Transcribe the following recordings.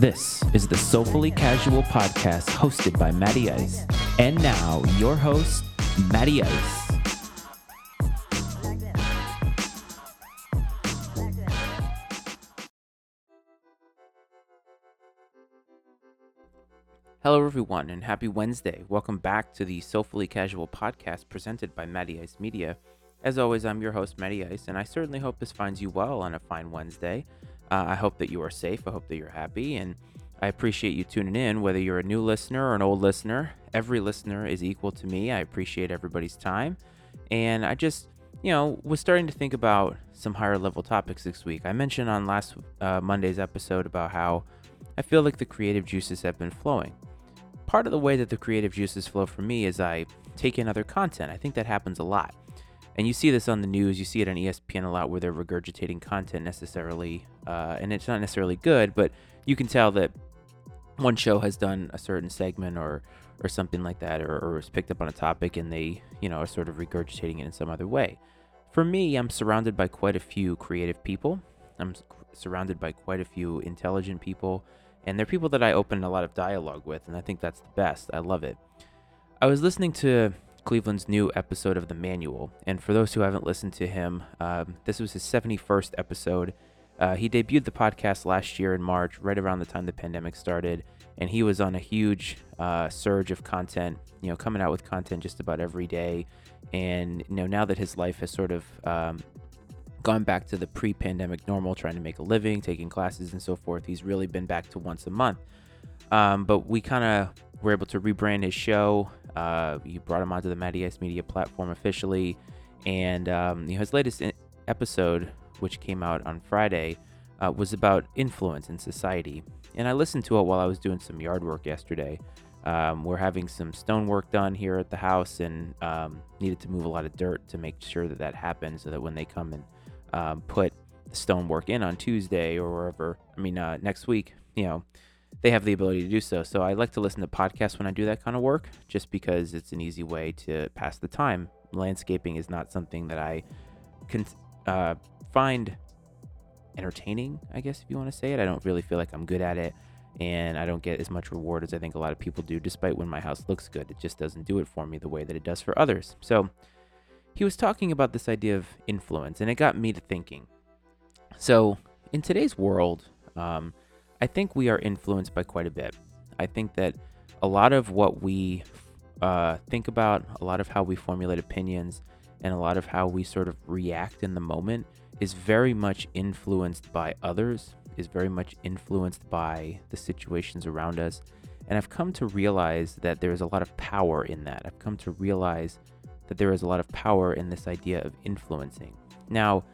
This is the Soulfully Casual podcast hosted by Matty Ice. And now, your host, Matty Ice. Hello, everyone, and happy Wednesday. Welcome back to the Soulfully Casual podcast presented by Matty Ice Media. As always, I'm your host, Matty Ice, and I certainly hope this finds you well on a fine Wednesday. Uh, I hope that you are safe. I hope that you're happy. And I appreciate you tuning in, whether you're a new listener or an old listener. Every listener is equal to me. I appreciate everybody's time. And I just, you know, was starting to think about some higher level topics this week. I mentioned on last uh, Monday's episode about how I feel like the creative juices have been flowing. Part of the way that the creative juices flow for me is I take in other content. I think that happens a lot. And you see this on the news, you see it on ESPN a lot where they're regurgitating content necessarily, uh, and it's not necessarily good, but you can tell that one show has done a certain segment or or something like that, or, or picked up on a topic and they, you know, are sort of regurgitating it in some other way. For me, I'm surrounded by quite a few creative people. I'm surrounded by quite a few intelligent people, and they're people that I open a lot of dialogue with, and I think that's the best. I love it. I was listening to Cleveland's new episode of The Manual. And for those who haven't listened to him, um, this was his 71st episode. Uh, he debuted the podcast last year in March, right around the time the pandemic started, and he was on a huge uh, surge of content. You know, coming out with content just about every day. And you know, now that his life has sort of um, gone back to the pre-pandemic normal, trying to make a living, taking classes, and so forth, he's really been back to once a month. Um, but we kind of were able to rebrand his show. Uh, brought him onto the Matty Ice Media platform officially, and um, you know, his latest episode, which came out on Friday, uh, was about influence in society. And I listened to it while I was doing some yard work yesterday. Um, we're having some stone work done here at the house, and um, needed to move a lot of dirt to make sure that that happens, so that when they come and um, put the stone work in on Tuesday or wherever, I mean uh, next week, you know they have the ability to do so. So I like to listen to podcasts when I do that kind of work, just because it's an easy way to pass the time. Landscaping is not something that I can uh, find entertaining, I guess if you want to say it. I don't really feel like I'm good at it, and I don't get as much reward as I think a lot of people do. Despite when my house looks good, it just doesn't do it for me the way that it does for others. So he was talking about this idea of influence, and it got me to thinking. So in today's world, um, I think we are influenced by quite a bit. I think that a lot of what we uh, think about, a lot of how we formulate opinions, and a lot of how we sort of react in the moment is very much influenced by others, is very much influenced by the situations around us. And I've come to realize that there is a lot of power in that. I've come to realize that there is a lot of power in this idea of influencing. Now,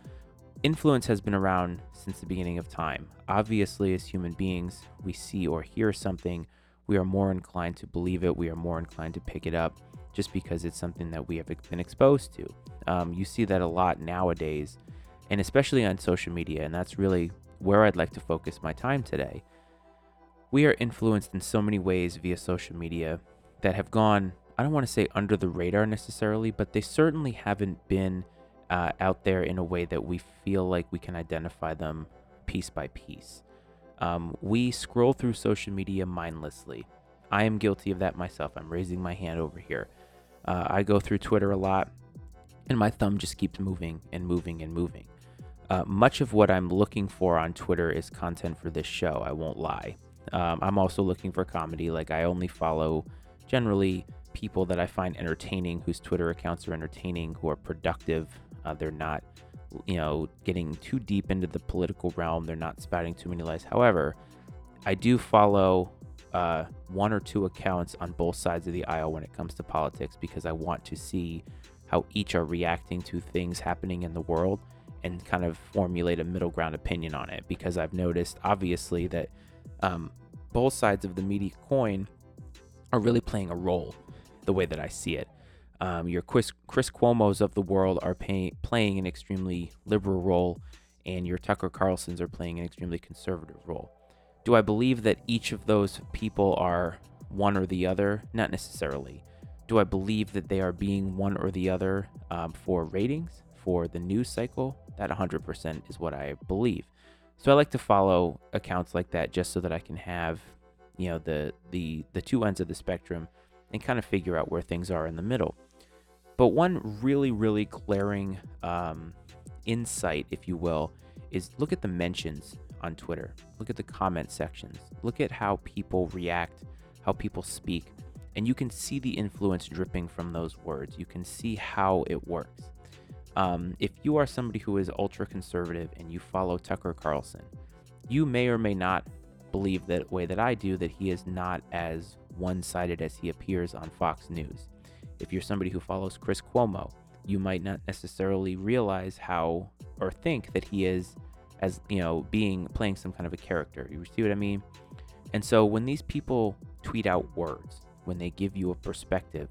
influence has been around since the beginning of time. Obviously, as human beings, we see or hear something, we are more inclined to believe it, we are more inclined to pick it up just because it's something that we have been exposed to. Um, you see that a lot nowadays, and especially on social media, and that's really where I'd like to focus my time today. We are influenced in so many ways via social media that have gone, I don't want to say under the radar necessarily, but they certainly haven't been uh, out there in a way that we feel like we can identify them piece by piece. Um, we scroll through social media mindlessly. I am guilty of that myself. I'm raising my hand over here. Uh, I go through Twitter a lot, and my thumb just keeps moving and moving and moving. Uh, much of what I'm looking for on Twitter is content for this show. I won't lie. Um, I'm also looking for comedy. Like, I only follow generally people that I find entertaining, whose Twitter accounts are entertaining, who are productive, uh, they're not, you know, getting too deep into the political realm. They're not spouting too many lies. However, I do follow uh, one or two accounts on both sides of the aisle when it comes to politics because I want to see how each are reacting to things happening in the world and kind of formulate a middle ground opinion on it because I've noticed obviously that um, both sides of the media coin are really playing a role the way that I see it. Um, your Chris, Chris Cuomo's of the world are pay, playing an extremely liberal role, and your Tucker Carlsons are playing an extremely conservative role. Do I believe that each of those people are one or the other? Not necessarily. Do I believe that they are being one or the other um, for ratings, for the news cycle? That 100% is what I believe. So I like to follow accounts like that just so that I can have, you know, the the the two ends of the spectrum and kind of figure out where things are in the middle. But one really really glaring um, insight, if you will, is look at the mentions on Twitter. Look at the comment sections. Look at how people react, how people speak, and you can see the influence dripping from those words. You can see how it works. Um, if you are somebody who is ultra conservative and you follow Tucker Carlson, you may or may not believe that way that I do that he is not as one sided as he appears on Fox News. If you're somebody who follows Chris Cuomo, you might not necessarily realize how or think that he is as you know being playing some kind of a character. You see what i mean? And so when these people tweet out words when they give you a perspective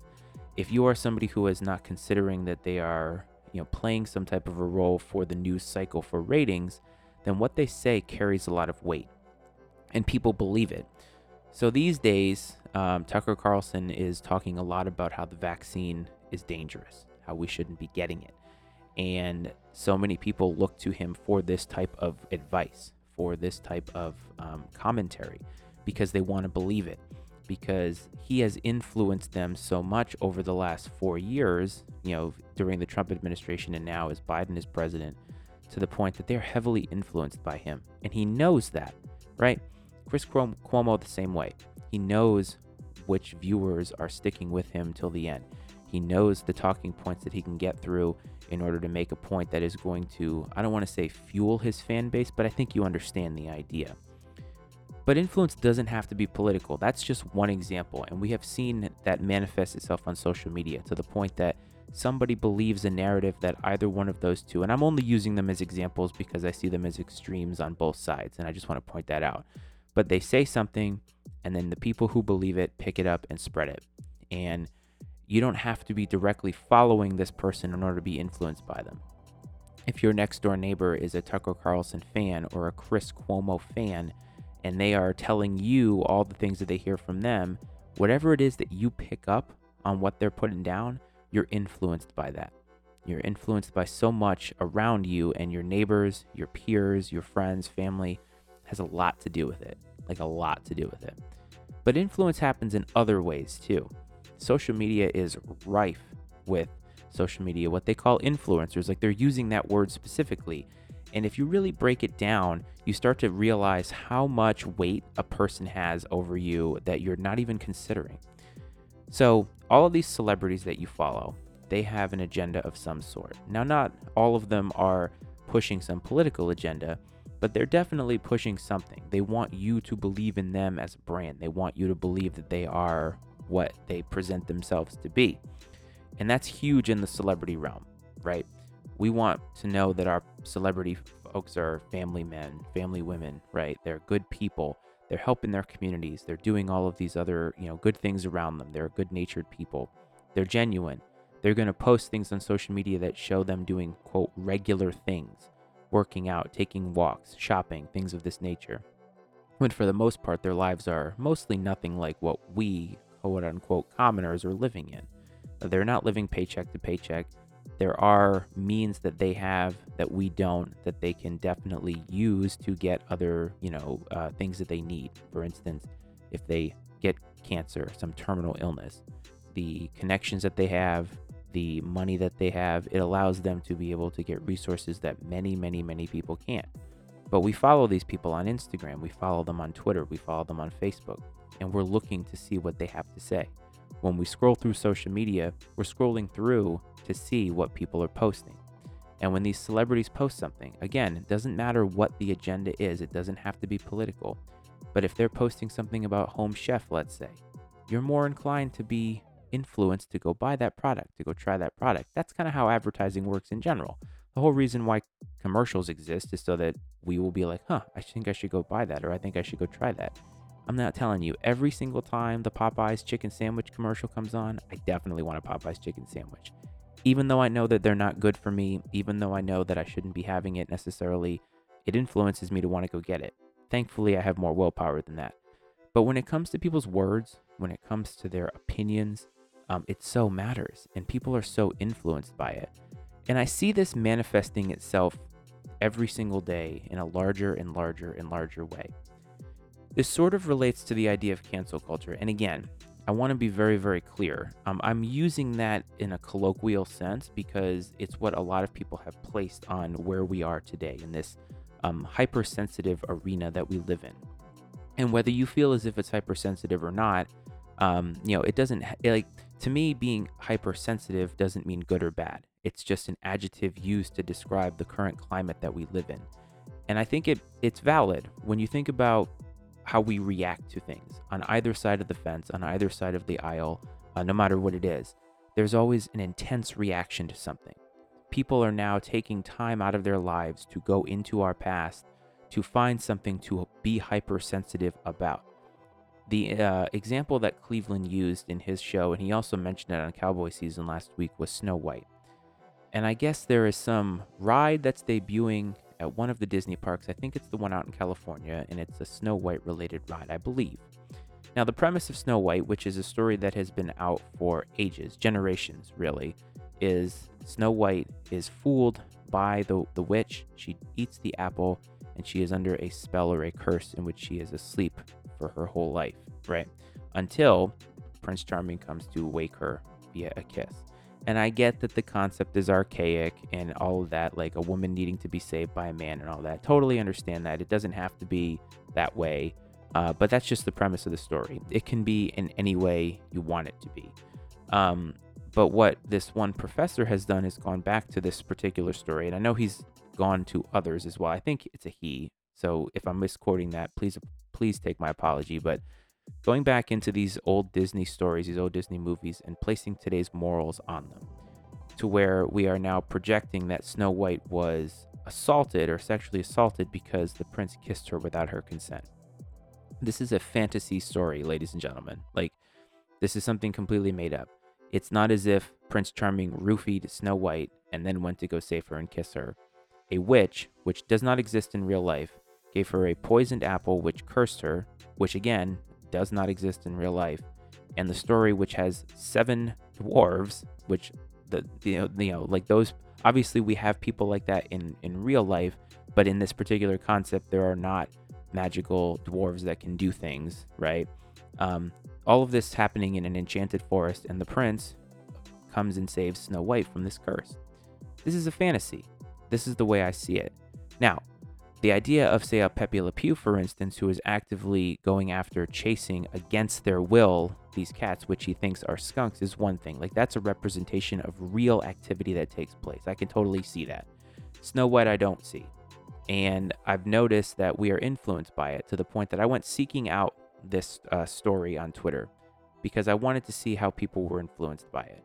if you are somebody who is not considering that they are you know playing some type of a role for the news cycle for ratings then what they say carries a lot of weight and people believe it. So these days um, tucker carlson is talking a lot about how the vaccine is dangerous how we shouldn't be getting it and so many people look to him for this type of advice, for this type of um, commentary, because they want to believe it. Because he has influenced them so much over the last four years, you know, during the Trump administration and now as Biden is president, to the point that they're heavily influenced by him. And he knows that, right? Chris Cuomo, the same way. He knows which viewers are sticking with him till the end. He knows the talking points that he can get through in order to make a point that is going to, I don't want to say fuel his fan base, but I think you understand the idea. But influence doesn't have to be political. That's just one example. And we have seen that manifest itself on social media to the point that somebody believes a narrative that either one of those two, and I'm only using them as examples because I see them as extremes on both sides, and I just want to point that out. But they say something, and then the people who believe it pick it up and spread it. And you don't have to be directly following this person in order to be influenced by them. If your next door neighbor is a Tucker Carlson fan or a Chris Cuomo fan, and they are telling you all the things that they hear from them, whatever it is that you pick up on what they're putting down, you're influenced by that. You're influenced by so much around you and your neighbors, your peers, your friends, family has a lot to do with it. Like a lot to do with it. But influence happens in other ways too social media is rife with social media, what they call influencers. Like they're using that word specifically. And if you really break it down, you start to realize how much weight a person has over you that you're not even considering. So, all of these celebrities that you follow, they have an agenda of some sort. Now, not all of them are pushing some political agenda, but they're definitely pushing something. They want you to believe in them as a brand. They want you to believe that they are what they present themselves to be. And that's huge in the celebrity realm, right? We want to know that our celebrity folks are family men, family women, right? They're good people. They're helping their communities. They're doing all of these other, you know, good things around them. They're good-natured people. They're genuine. They're going to post things on social media that show them doing quote regular things, working out, taking walks, shopping, things of this nature. When for the most part their lives are mostly nothing like what we quote unquote commoners are living in. They're not living paycheck to paycheck. There are means that they have that we don't that they can definitely use to get other, you know, uh, things that they need. For instance, if they get cancer, some terminal illness, the connections that they have, the money that they have, it allows them to be able to get resources that many, many, many people can't. But we follow these people on Instagram, we follow them on Twitter, we follow them on Facebook and we're looking to see what they have to say. When we scroll through social media, we're scrolling through to see what people are posting. And when these celebrities post something, again, it doesn't matter what the agenda is, it doesn't have to be political. But if they're posting something about Home Chef, let's say, you're more inclined to be influenced to go buy that product, to go try that product. That's kind of how advertising works in general. The whole reason why commercials exist is so that we will be like, huh, I think I should go buy that, or I think I should go try that. I'm not telling you, every single time the Popeyes chicken sandwich commercial comes on, I definitely want a Popeyes chicken sandwich. Even though I know that they're not good for me, even though I know that I shouldn't be having it necessarily, it influences me to want to go get it. Thankfully, I have more willpower than that. But when it comes to people's words, when it comes to their opinions, um, it so matters, and people are so influenced by it. And I see this manifesting itself every single day in a larger and larger and larger way. This sort of relates to the idea of cancel culture. And again, I want to be very, very clear. Um, I'm using that in a colloquial sense because it's what a lot of people have placed on where we are today in this um, hypersensitive arena that we live in. And whether you feel as if it's hypersensitive or not, um, you know, it doesn't like to me being hypersensitive doesn't mean good or bad. It's just an adjective used to describe the current climate that we live in. And I think it it's valid when you think about how we react to things on either side of the fence, on either side of the aisle, uh, no matter what it is. There's always an intense reaction to something. People are now taking time out of their lives to go into our past to find something to be hypersensitive about. The uh, example that Cleveland used in his show, and he also mentioned it on Cowboy season last week, was Snow White. And I guess there is some ride that's debuting at one of the Disney parks. I think it's the one out in California, and it's a Snow White related ride, I believe. Now, the premise of Snow White, which is a story that has been out for ages, generations really, is Snow White is fooled by the, the witch. She eats the apple, and she is under a spell or a curse in which she is asleep for her whole life, right? Until Prince Charming comes to wake her via a kiss. And I get that the concept is archaic and all of that, like a woman needing to be saved by a man and all that. Totally understand that. It doesn't have to be that way, uh, but that's just the premise of the story. It can be in any way you want it to be. Um, but what this one professor has done is gone back to this particular story, and I know he's gone to others as well. I think it's a he. So if I'm misquoting that, please please take my apology. But going back into these old Disney stories, these old Disney movies, and placing today's morals on them to where we are now projecting that Snow White was assaulted or sexually assaulted because the prince kissed her without her consent. This is a fantasy story, ladies and gentlemen. Like, this is something completely made up. It's not as if Prince Charming roofied Snow White and then went to go save her and kiss her. A witch, which does not exist in real life, gave her a poisoned apple which cursed her, which again does not exist in real life, and the story which has seven dwarves, which the you know, you know like those obviously we have people like that in in real life, but in this particular concept there are not magical dwarves that can do things, right? Um, all of this happening in an enchanted forest, and the prince comes and saves Snow White from this curse. This is a fantasy. This is the way I see it. Now, the idea of, say, a Pepe Le Pew, for instance, who is actively going after chasing against their will these cats, which he thinks are skunks, is one thing. Like, that's a representation of real activity that takes place. I can totally see that. Snow White, I don't see. And I've noticed that we are influenced by it to the point that I went seeking out this uh, story on Twitter because I wanted to see how people were influenced by it.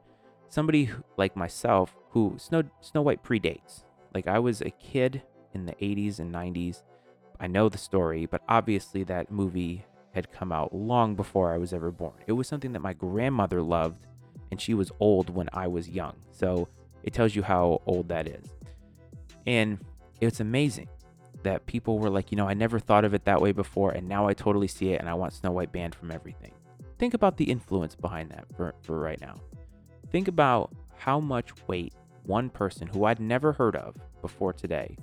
Somebody like myself who Snow, Snow White predates. Like, I was a kid in the 80s and 90s. I know the story, but obviously that movie had come out long before I was ever born. It was something that my grandmother loved, and she was old when I was young. So it tells you how old that is. And it's amazing that people were like, you know, I never thought of it that way before, and now I totally see it, and I want Snow White banned from everything. Think about the influence behind that for, for right now. Think about how much weight one person who I'd never heard of before today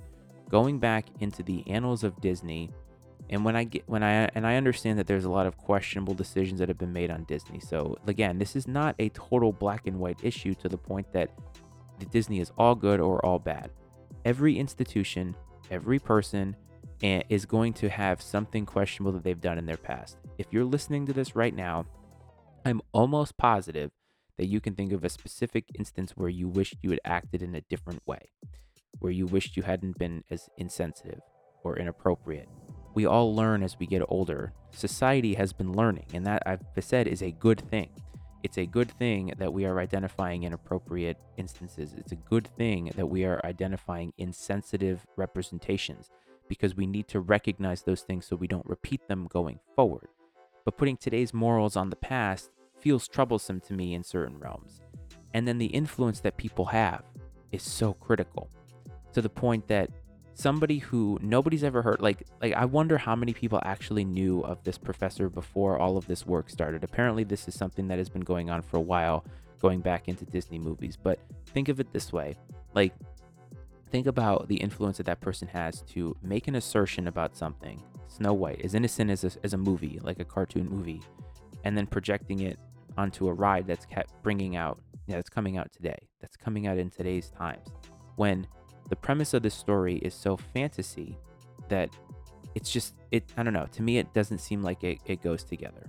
going back into the annals of Disney and when I get when I and I understand that there's a lot of questionable decisions that have been made on Disney. So again, this is not a total black and white issue to the point that Disney is all good or all bad. Every institution, every person eh, is going to have something questionable that they've done in their past. If you're listening to this right now, I'm almost positive that you can think of a specific instance where you wished you had acted in a different way where you wished you hadn't been as insensitive or inappropriate. We all learn as we get older. Society has been learning, and that I've said is a good thing. It's a good thing that we are identifying inappropriate instances. It's a good thing that we are identifying insensitive representations because we need to recognize those things so we don't repeat them going forward. But putting today's morals on the past feels troublesome to me in certain realms. And then the influence that people have is so critical to the point that somebody who nobody's ever heard like like I wonder how many people actually knew of this professor before all of this work started. Apparently this is something that has been going on for a while going back into Disney movies, but think of it this way. Like think about the influence that that person has to make an assertion about something. Snow White, as innocent as a, as a movie, like a cartoon movie, and then projecting it onto a ride that's kept bringing out, yeah, that's coming out today, that's coming out in today's times. When the premise of this story is so fantasy that it's just, it, I don't know, to me, it doesn't seem like it, it goes together.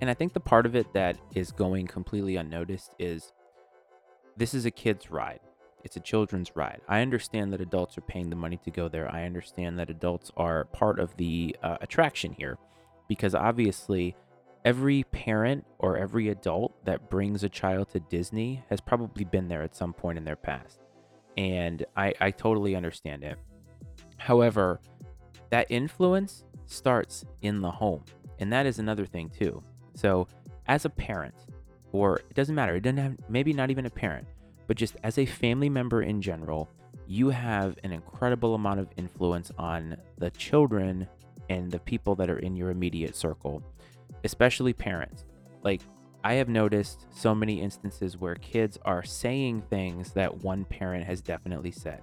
And I think the part of it that is going completely unnoticed is this is a kid's ride. It's a children's ride. I understand that adults are paying the money to go there. I understand that adults are part of the uh, attraction here because obviously every parent or every adult that brings a child to Disney has probably been there at some point in their past. And I, I totally understand it. However, that influence starts in the home. And that is another thing, too. So, as a parent, or it doesn't matter, it doesn't have, maybe not even a parent, but just as a family member in general, you have an incredible amount of influence on the children and the people that are in your immediate circle, especially parents. Like, I have noticed so many instances where kids are saying things that one parent has definitely said.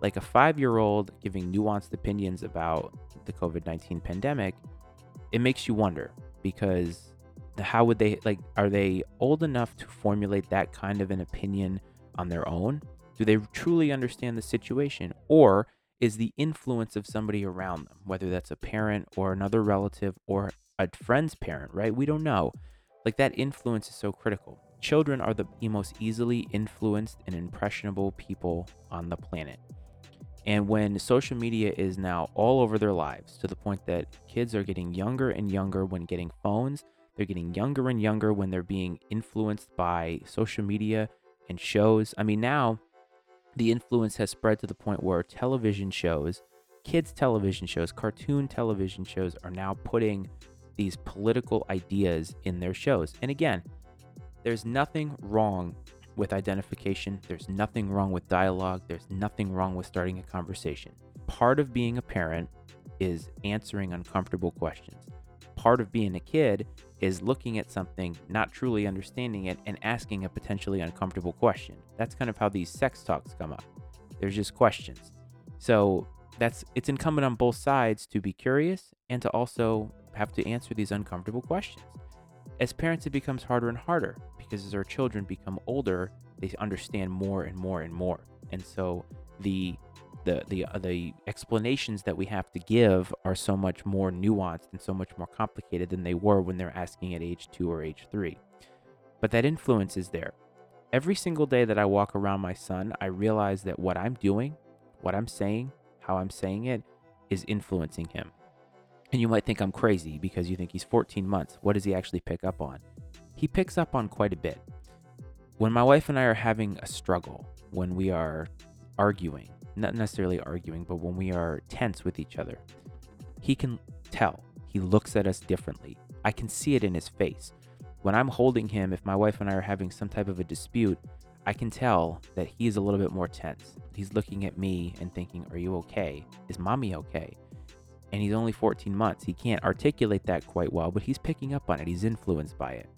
Like a five year old giving nuanced opinions about the COVID 19 pandemic, it makes you wonder because how would they, like, are they old enough to formulate that kind of an opinion on their own? Do they truly understand the situation? Or is the influence of somebody around them, whether that's a parent or another relative or a friend's parent, right? We don't know. Like that influence is so critical. Children are the most easily influenced and impressionable people on the planet. And when social media is now all over their lives to the point that kids are getting younger and younger when getting phones, they're getting younger and younger when they're being influenced by social media and shows. I mean, now the influence has spread to the point where television shows, kids' television shows, cartoon television shows are now putting these political ideas in their shows. And again, there's nothing wrong with identification, there's nothing wrong with dialogue, there's nothing wrong with starting a conversation. Part of being a parent is answering uncomfortable questions. Part of being a kid is looking at something, not truly understanding it, and asking a potentially uncomfortable question. That's kind of how these sex talks come up. There's just questions. So that's it's incumbent on both sides to be curious and to also have to answer these uncomfortable questions. As parents, it becomes harder and harder because as our children become older, they understand more and more and more. And so the the the uh, the explanations that we have to give are so much more nuanced and so much more complicated than they were when they're asking at age 2 or age 3. But that influence is there. Every single day that I walk around my son, I realize that what I'm doing, what I'm saying, how I'm saying it is influencing him. And you might think I'm crazy because you think he's 14 months. What does he actually pick up on? He picks up on quite a bit. When my wife and I are having a struggle, when we are arguing, not necessarily arguing, but when we are tense with each other, he can tell. He looks at us differently. I can see it in his face. When I'm holding him, if my wife and I are having some type of a dispute, I can tell that he's a little bit more tense. He's looking at me and thinking, Are you okay? Is mommy okay? And he's only 14 months. He can't articulate that quite well, but he's picking up on it. He's influenced by it.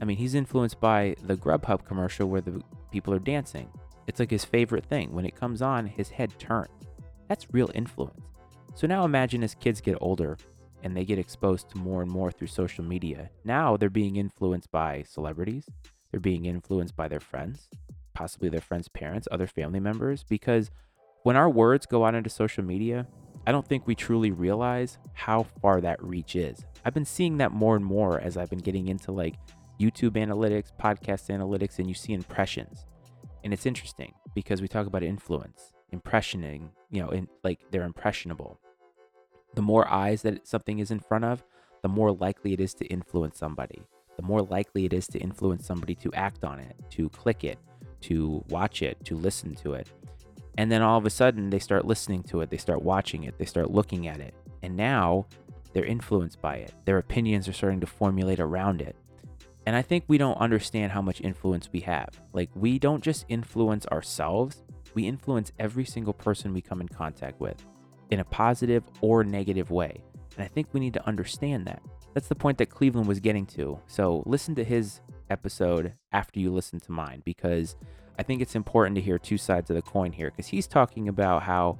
I mean, he's influenced by the Grubhub commercial where the people are dancing. It's like his favorite thing. When it comes on, his head turns. That's real influence. So now imagine as kids get older and they get exposed to more and more through social media. Now they're being influenced by celebrities, they're being influenced by their friends, possibly their friends' parents, other family members, because when our words go out into social media, I don't think we truly realize how far that reach is. I've been seeing that more and more as I've been getting into like YouTube analytics, podcast analytics, and you see impressions. And it's interesting because we talk about influence, impressioning, you know, in, like they're impressionable. The more eyes that something is in front of, the more likely it is to influence somebody. The more likely it is to influence somebody to act on it, to click it, to watch it, to listen to it. And then all of a sudden they start listening to it, they start watching it, they start looking at it. And now they're influenced by it. Their opinions are starting to formulate around it. And I think we don't understand how much influence we have. Like, we don't just influence ourselves, we influence every single person we come in contact with in a positive or negative way. And I think we need to understand that. That's the point that Cleveland was getting to. So, listen to his episode after you listen to mine because I think it's important to hear two sides of the coin here because he's talking about how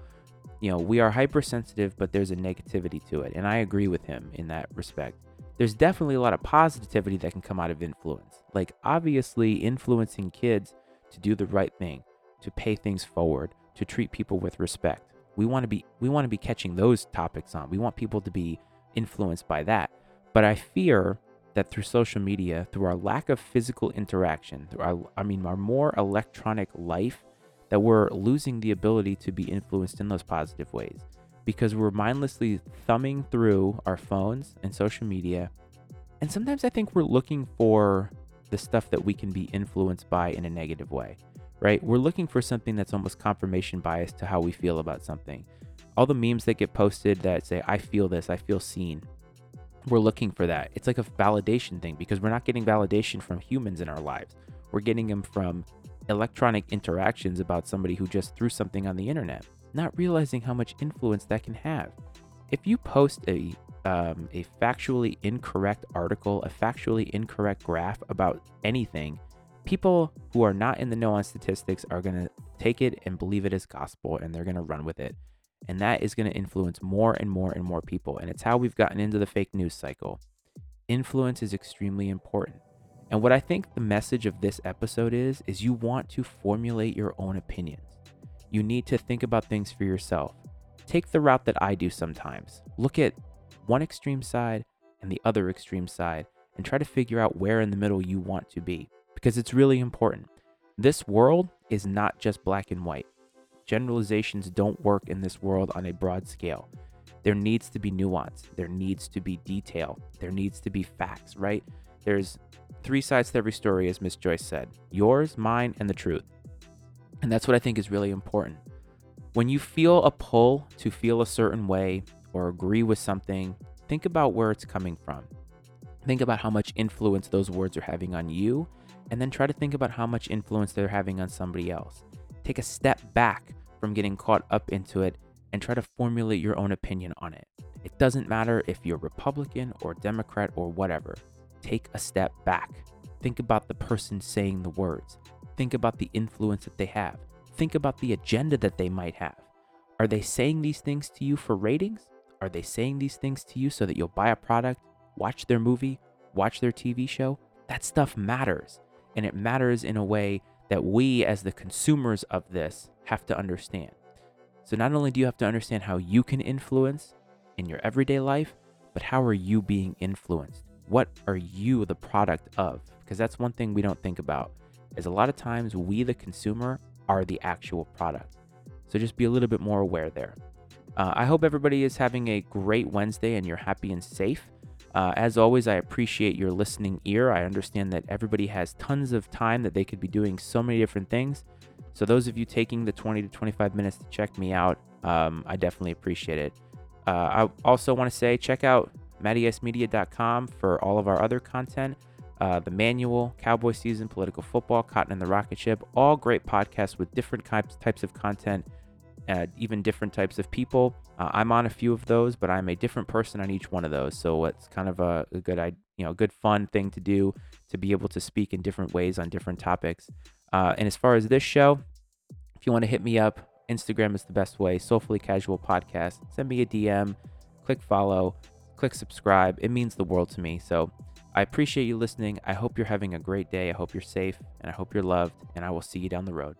you know we are hypersensitive but there's a negativity to it and I agree with him in that respect. There's definitely a lot of positivity that can come out of influence. Like obviously influencing kids to do the right thing, to pay things forward, to treat people with respect. We want to be we want to be catching those topics on. We want people to be influenced by that. But I fear that through social media, through our lack of physical interaction, through our, I mean, our more electronic life, that we're losing the ability to be influenced in those positive ways because we're mindlessly thumbing through our phones and social media. And sometimes I think we're looking for the stuff that we can be influenced by in a negative way, right? We're looking for something that's almost confirmation bias to how we feel about something. All the memes that get posted that say, I feel this, I feel seen, we're looking for that. It's like a validation thing because we're not getting validation from humans in our lives. We're getting them from electronic interactions about somebody who just threw something on the internet, not realizing how much influence that can have. If you post a um, a factually incorrect article, a factually incorrect graph about anything, people who are not in the know on statistics are going to take it and believe it as gospel and they're going to run with it. And that is going to influence more and more and more people. And it's how we've gotten into the fake news cycle. Influence is extremely important. And what I think the message of this episode is, is you want to formulate your own opinions. You need to think about things for yourself. Take the route that I do sometimes. Look at one extreme side and the other extreme side and try to figure out where in the middle you want to be because it's really important. This world is not just black and white generalizations don't work in this world on a broad scale. There needs to be nuance, there needs to be detail, there needs to be facts, right? There's three sides to every story, as Miss Joyce said yours, mine, and the truth. And that's what I think is really important. When you feel a pull to feel a certain way or agree with something, think about where it's coming from. Think about how much influence those words are having on you, and then try to think about how much influence they're having on somebody else. Take a step back from getting caught up into it and try to formulate your own opinion on it. It doesn't matter if you're Republican or Democrat or whatever. Take a step back. Think about the person saying the words. Think about the influence that they have. Think about the agenda that they might have. Are they saying these things to you for ratings? Are they saying these things to you so that you'll buy a product, watch their movie, watch their TV show? That stuff matters. And it matters in a way that we, as the consumers of this, have to understand. So, not only do you have to understand how you can influence in your everyday life, but how are you being influenced? What are you the product of? Because that's one thing we don't think about. Is a lot of times we, the consumer, are the actual product. So just be a little bit more aware there. Uh, I hope everybody is having a great Wednesday and you're happy and safe. Uh, as always, I appreciate your listening ear. I understand that everybody has tons of time that they could be doing so many different things. So, those of you taking the 20 to 25 minutes to check me out, um, I definitely appreciate it. Uh, I also want to say check out mattyicemedia.com for all of our other content. Uh, the manual, Cowboy season, political football, Cotton and the Rocket Ship, all great podcasts with different types types of content uh, even different types of people. Uh, I'm on a few of those, but I'm a different person on each one of those. So it's kind of a, a good, you know, good fun thing to do to be able to speak in different ways on different topics. Uh, and as far as this show, if you want to hit me up, Instagram is the best way. Soulfully Casual Podcast. Send me a DM, click follow, click subscribe. It means the world to me. So I appreciate you listening. I hope you're having a great day. I hope you're safe and I hope you're loved. And I will see you down the road.